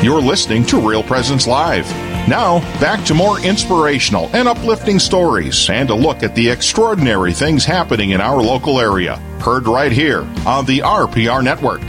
You're listening to Real Presence Live. Now, back to more inspirational and uplifting stories and a look at the extraordinary things happening in our local area. Heard right here on the RPR Network.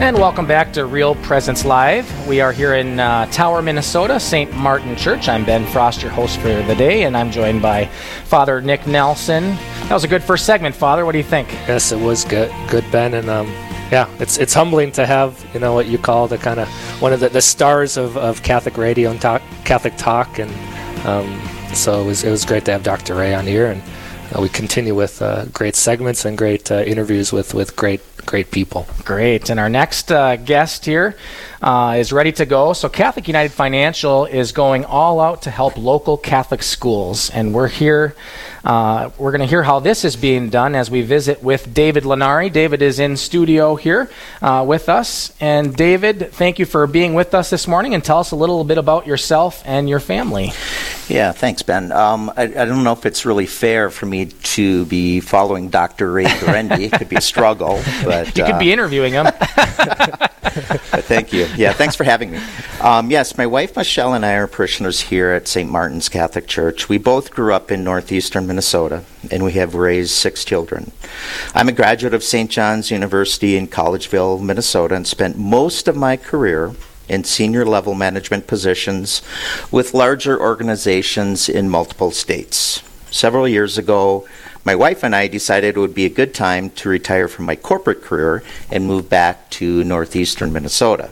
And welcome back to Real Presence Live. We are here in uh, Tower, Minnesota, St. Martin Church. I'm Ben Frost, your host for the day, and I'm joined by Father Nick Nelson. That was a good first segment, Father. What do you think? Yes, it was good, good Ben, and um, yeah, it's it's humbling to have you know what you call the kind of one of the, the stars of, of Catholic radio and talk, Catholic talk, and um, so it was it was great to have Dr. Ray on here, and uh, we continue with uh, great segments and great uh, interviews with with great great people. Great. And our next uh, guest here uh, is ready to go. So, Catholic United Financial is going all out to help local Catholic schools. And we're here. Uh, we're going to hear how this is being done as we visit with David Lenari. David is in studio here uh, with us. And David, thank you for being with us this morning and tell us a little bit about yourself and your family. Yeah, thanks, Ben. Um, I, I, don't know if it's really fair for me to be following Dr. Ray Guarendi. it could be a struggle. But, you could uh, be interviewing him. thank you. Yeah, thanks for having me. Um, yes, my wife Michelle and I are parishioners here at St. Martin's Catholic Church. We both grew up in northeastern Minnesota, and we have raised six children. I'm a graduate of St. John's University in Collegeville, Minnesota, and spent most of my career in senior level management positions with larger organizations in multiple states. Several years ago, my wife and I decided it would be a good time to retire from my corporate career and move back to northeastern Minnesota.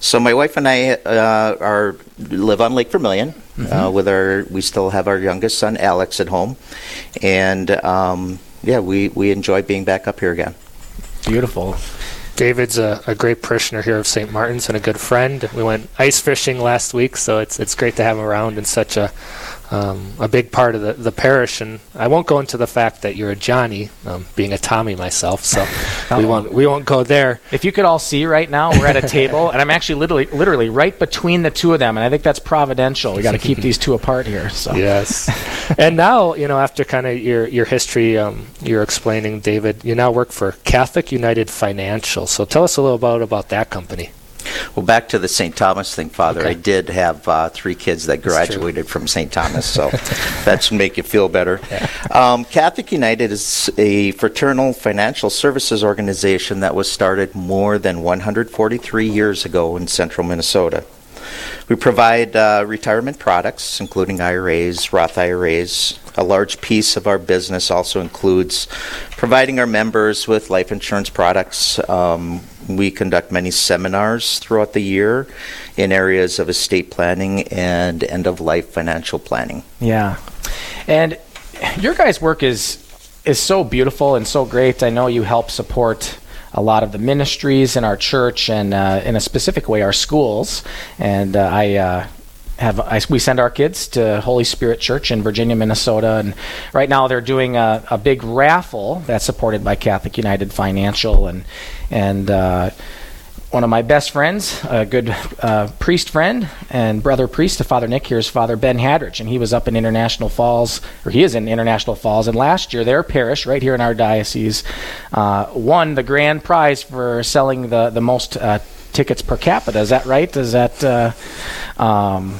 So my wife and I uh, are live on Lake Vermilion. Uh, mm-hmm. Uh, with our, we still have our youngest son Alex at home, and um, yeah, we we enjoy being back up here again. Beautiful. David's a, a, great parishioner here of St. Martin's and a good friend. We went ice fishing last week, so it's it's great to have him around in such a um, a big part of the, the parish. And I won't go into the fact that you're a Johnny, um, being a Tommy myself, so we won't we won't go there. If you could all see right now, we're at a table, and I'm actually literally literally right between the two of them, and I think that's providential. We got to keep these two apart here. So yes, and now you know after kind of your your history, um, you're explaining, David. You now work for Catholic United Financial. So tell us a little about about that company. Well, back to the St. Thomas thing, Father. Okay. I did have uh, three kids that graduated from St. Thomas, so that should make you feel better. Yeah. Um, Catholic United is a fraternal financial services organization that was started more than 143 years ago in central Minnesota. We provide uh, retirement products, including IRAs, Roth IRAs. A large piece of our business also includes providing our members with life insurance products. Um, we conduct many seminars throughout the year in areas of estate planning and end of life financial planning. Yeah. And your guys' work is is so beautiful and so great. I know you help support a lot of the ministries in our church and uh, in a specific way our schools. And uh, I uh, have I, we send our kids to Holy Spirit Church in Virginia, Minnesota, and right now they're doing a, a big raffle that's supported by Catholic United Financial and and uh, one of my best friends, a good uh, priest friend and brother priest to Father Nick here is Father Ben Hadrich, and he was up in International Falls, or he is in International Falls, and last year their parish, right here in our diocese, uh, won the grand prize for selling the the most uh, tickets per capita. Is that right? Is that uh, um,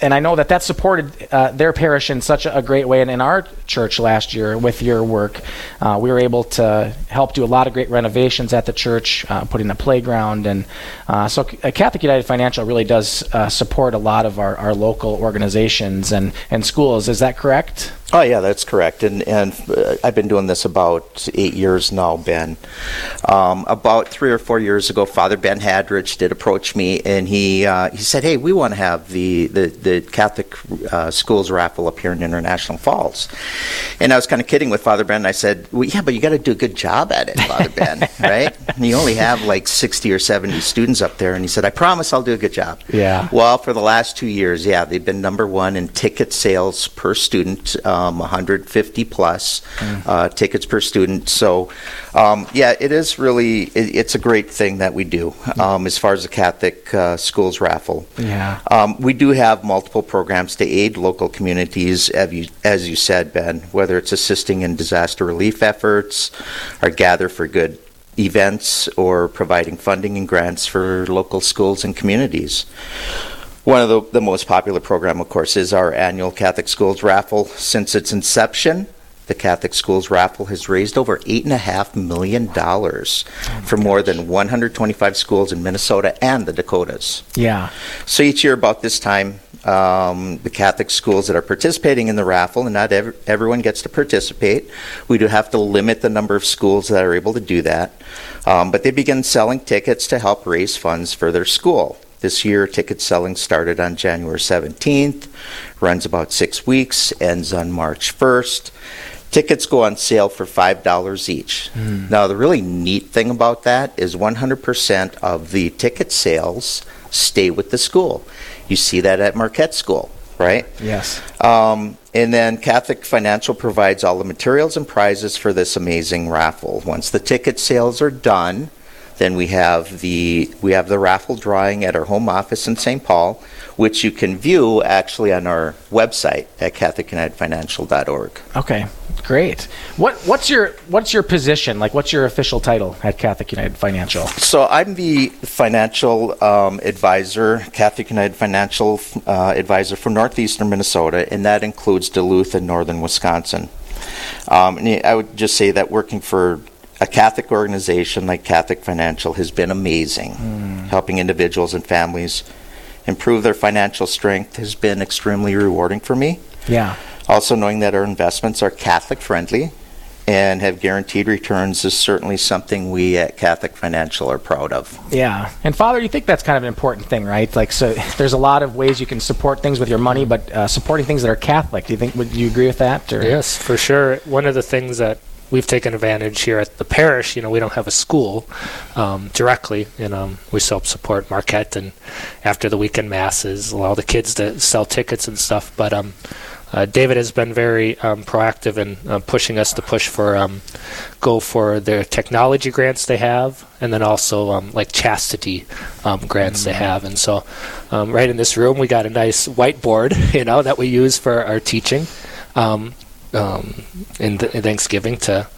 and I know that that supported uh, their parish in such a, great way. And in our church last year, with your work, uh, we were able to help do a lot of great renovations at the church, uh, putting a playground. And uh, so uh, Catholic United Financial really does uh, support a lot of our, our local organizations and, and schools. Is that correct? Oh yeah, that's correct. And and uh, I've been doing this about eight years now, Ben. Um, about three or four years ago, Father Ben Hadrich did approach me, and he uh, he said, "Hey, we want to have the the, the Catholic uh, schools raffle up here in International Falls." And I was kind of kidding with Father Ben. I said, well, "Yeah, but you got to do a good job at it, Father Ben, right? And you only have like sixty or seventy students up there." And he said, "I promise I'll do a good job." Yeah. Well, for the last two years, yeah, they've been number one in ticket sales per student um, 150 plus mm. uh, tickets per student. So, um, yeah, it is really it, it's a great thing that we do um, as far as the Catholic uh, schools raffle. Yeah, um, we do have multiple programs to aid local communities, as you, as you said, Ben. Whether it's assisting in disaster relief efforts, or Gather for Good events or providing funding and grants for local schools and communities. One of the, the most popular program, of course, is our annual Catholic Schools raffle. Since its inception, the Catholic Schools raffle has raised over $8.5 million for more than 125 schools in Minnesota and the Dakotas. Yeah. So each year, about this time, um, the Catholic schools that are participating in the raffle, and not ev- everyone gets to participate, we do have to limit the number of schools that are able to do that. Um, but they begin selling tickets to help raise funds for their school. This year, ticket selling started on January 17th, runs about six weeks, ends on March 1st. Tickets go on sale for $5 each. Now, the really neat thing about that is 100% of the ticket sales stay with the school. You see that at Marquette School, right? Yes. Um, and then Catholic Financial provides all the materials and prizes for this amazing raffle. Once the ticket sales are done, then we have the we have the raffle drawing at our home office in St. Paul, which you can view actually on our website at CatholicUnitedFinancial.org. Okay. Great. What what's your what's your position? Like what's your official title at Catholic United Financial? So I'm the financial um, advisor, Catholic United Financial uh, advisor for northeastern Minnesota, and that includes Duluth and northern Wisconsin. Um, and I would just say that working for a Catholic organization like Catholic Financial has been amazing. Helping individuals and families improve their financial strength has been extremely rewarding for me. Yeah. Also, knowing that our investments are Catholic friendly and have guaranteed returns is certainly something we at Catholic Financial are proud of. Yeah. And Father, you think that's kind of an important thing, right? Like, so there's a lot of ways you can support things with your money, but uh, supporting things that are Catholic. Do you think? Would you agree with that? Or? Yes, for sure. One of the things that we've taken advantage here at the parish, you know, we don't have a school um, directly, and um, we still support Marquette, and after the weekend masses, allow the kids to sell tickets and stuff. But um, uh, David has been very um, proactive in uh, pushing us to push for um, go for their technology grants they have, and then also um, like chastity um, grants they have. And so, um, right in this room, we got a nice whiteboard, you know, that we use for our teaching um, um, in, th- in Thanksgiving to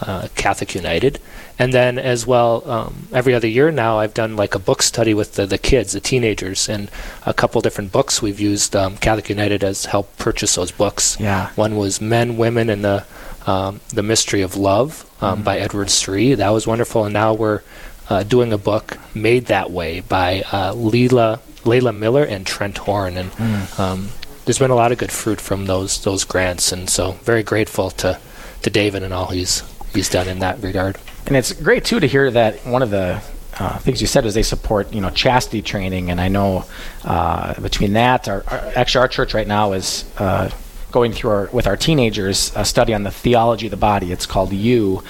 uh, Catholic United. And then, as well, um, every other year now, I've done like a book study with the, the kids, the teenagers, and a couple different books. We've used um, Catholic United as help purchase those books. Yeah. One was Men, Women, and the um, the Mystery of Love um, by Edward Sri. That was wonderful. And now we're uh, doing a book made that way by uh, Leila Layla Miller and Trent Horn. And um, there's been a lot of good fruit from those those grants, and so very grateful to to David and all he's he's done in that regard. And it's great too to hear that one of the uh, things you said is they support you know chastity training, and I know uh, between that, our, our actually our church right now is. Uh, Going through our, with our teenagers a study on the theology of the body. It's called You.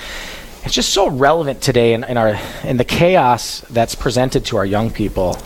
It's just so relevant today in, in our in the chaos that's presented to our young people,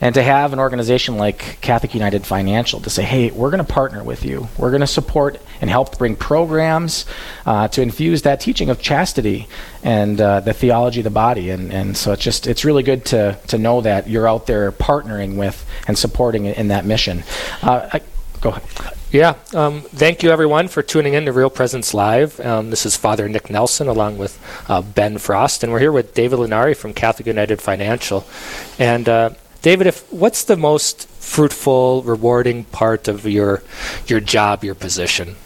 and to have an organization like Catholic United Financial to say, "Hey, we're going to partner with you. We're going to support and help bring programs uh, to infuse that teaching of chastity and uh, the theology of the body." And and so it's just it's really good to to know that you're out there partnering with and supporting in, that mission. Uh, I, go ahead. Yeah. Um, thank you, everyone, for tuning in to Real Presence Live. Um, this is Father Nick Nelson along with uh, Ben Frost, and we're here with David Lenari from Catholic United Financial. And uh, David, if what's the most fruitful, rewarding part of your your job, your position?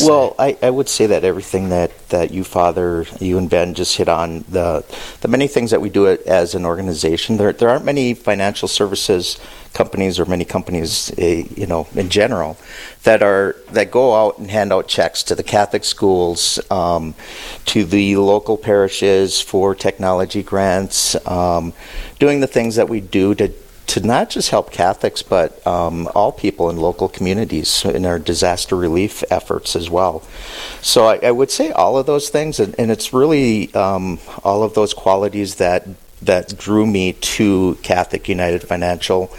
Well, I, I would say that everything that, that you, Father, you and Ben just hit on the the many things that we do as an organization. There there aren't many financial services companies or many companies, eh, you know, in general, that are that go out and hand out checks to the Catholic schools, um, to the local parishes for technology grants, um, doing the things that we do to to not just help Catholics, but um, all people in local communities in our disaster relief efforts as well. So I, I would say all of those things, and, and it's really um, all of those qualities that that drew me to Catholic United Financial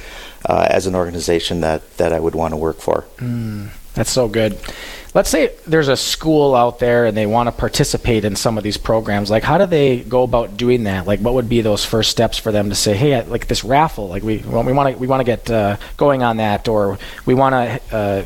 uh, as an organization that, that I would want to work for. That's so good. Let's say there's a school out there and they want to participate in some of these programs. Like, how do they go about doing that? Like, what would be those first steps for them to say, "Hey, I- like this raffle, like we well, we want to we want to get uh, going on that, or we want to uh,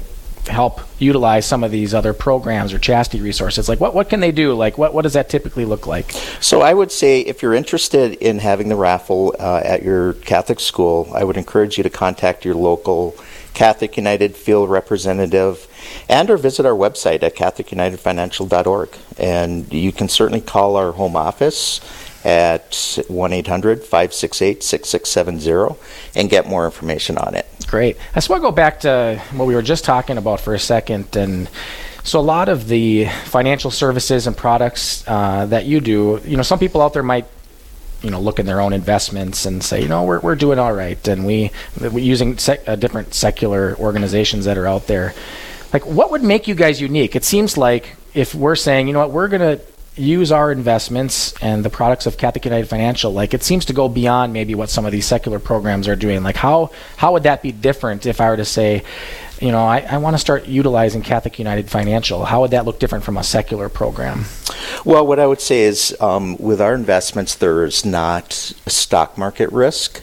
help utilize some of these other programs or chastity resources? Like, what, what can they do? Like, what, what does that typically look like? So I would say if you're interested in having the raffle uh, at your Catholic school, I would encourage you to contact your local Catholic United field representative and or visit our website at catholicunitedfinancial.org. And you can certainly call our home office at 1 800 568 6670 and get more information on it. Great. I just want to go back to what we were just talking about for a second. And so, a lot of the financial services and products uh, that you do, you know, some people out there might you know look in their own investments and say you know we're, we're doing all right. And we we're using sec, uh, different secular organizations that are out there. Like what would make you guys unique? It seems like if we're saying you know what we're going to use our investments and the products of Catholic United Financial, like it seems to go beyond maybe what some of these secular programs are doing. Like how how would that be different if I were to say, you know, I, I want to start utilizing Catholic United Financial? How would that look different from a secular program? Well, what I would say is um, with our investments, there is not a stock market risk,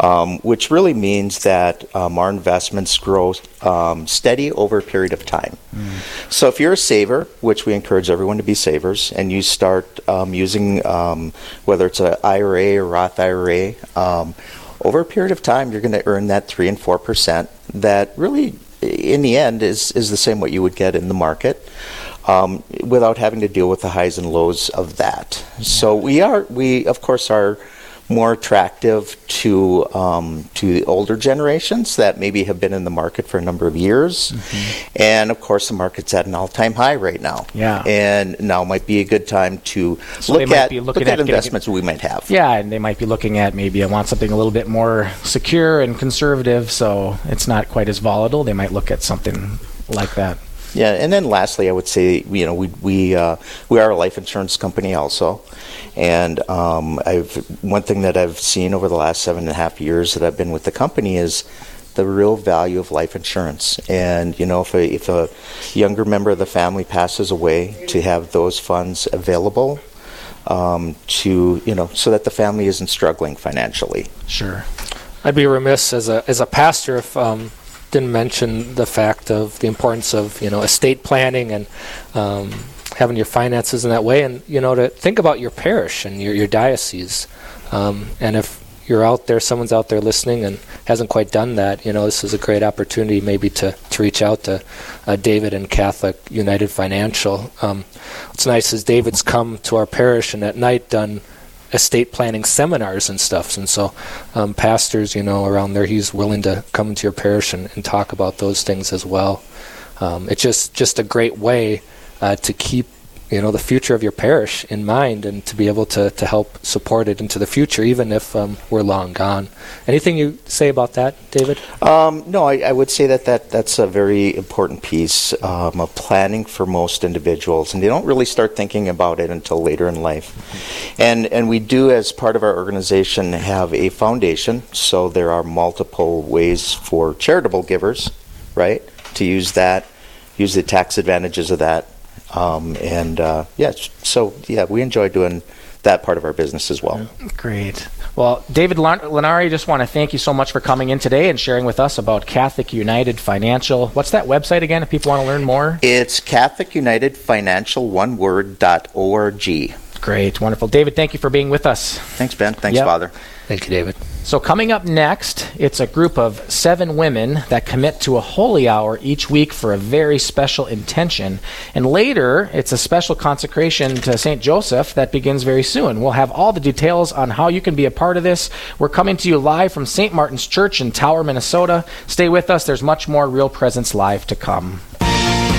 um, which really means that um, our investments grow um, steady over a period of time. Mm. So if you're a saver, which we encourage everyone to be savers, and you start um, using um, whether it's an IRA or Roth IRA, over a period of time, you're going to earn that three and four percent. That really in the end is is the same what you would get in the market. Um, without having to deal with the highs and lows of that. So we are we of course are more attractive to um, to the older generations that maybe have been in the market for a number of years, mm-hmm. and of course the market's at an all time high right now. Yeah, and now might be a good time to so look at look at, at investments getting, we might have. Yeah, and they might be looking at maybe I want something a little bit more secure and conservative, so it's not quite as volatile. They might look at something like that. Yeah, and then lastly, I would say you know we we uh, we are a life insurance company also, and um, I've one thing that I've seen over the last seven and a half years that I've been with the company is the real value of life insurance. And you know, if a, if a younger member of the family passes away, to have those funds available um, to you know so that the family isn't struggling financially. Sure. I'd be remiss as a as a pastor if um, didn't mention the fact of the importance of you know estate planning and um, having your finances in that way, and you know to think about your parish and your your diocese, um, and if you're out there, someone's out there listening and hasn't quite done that, you know, this is a great opportunity maybe to, to reach out to uh, David and Catholic United Financial. Um, what's nice is David's come to our parish and at night done estate planning seminars and stuff. And so, um, pastors, you know, around there, he's willing to come into your parish and, and talk about those things as well. Um, it's just just a great way uh, to keep you know the future of your parish in mind and to be able to, to help support it into the future even if um, we're long gone. Anything you say about that david? Um, no I, I, would say that, that that's a very important piece um, of planning for most individuals and they don't really start thinking about it until later in life. And and we do as part of our organization have a foundation so there are multiple ways for charitable givers right to use that use the tax advantages of that um, and uh, yeah, so yeah, we enjoy doing that part of our business as well. Great. Well, David Lenari, just want to thank you so much for coming in today and sharing with us about Catholic United Financial. What's that website again if people want to learn more? It's Catholic United Financial One Word dot org. Great, wonderful. David, thank you for being with us. Thanks, Ben. Thanks, yep. Father. Thank you, David. So, coming up next, it's a group of seven women that commit to a holy hour each week for a very special intention. And later, it's a special consecration to St. Joseph that begins very soon. We'll have all the details on how you can be a part of this. We're coming to you live from St. Martin's Church in Tower, Minnesota. Stay with us, there's much more Real Presence Live to come.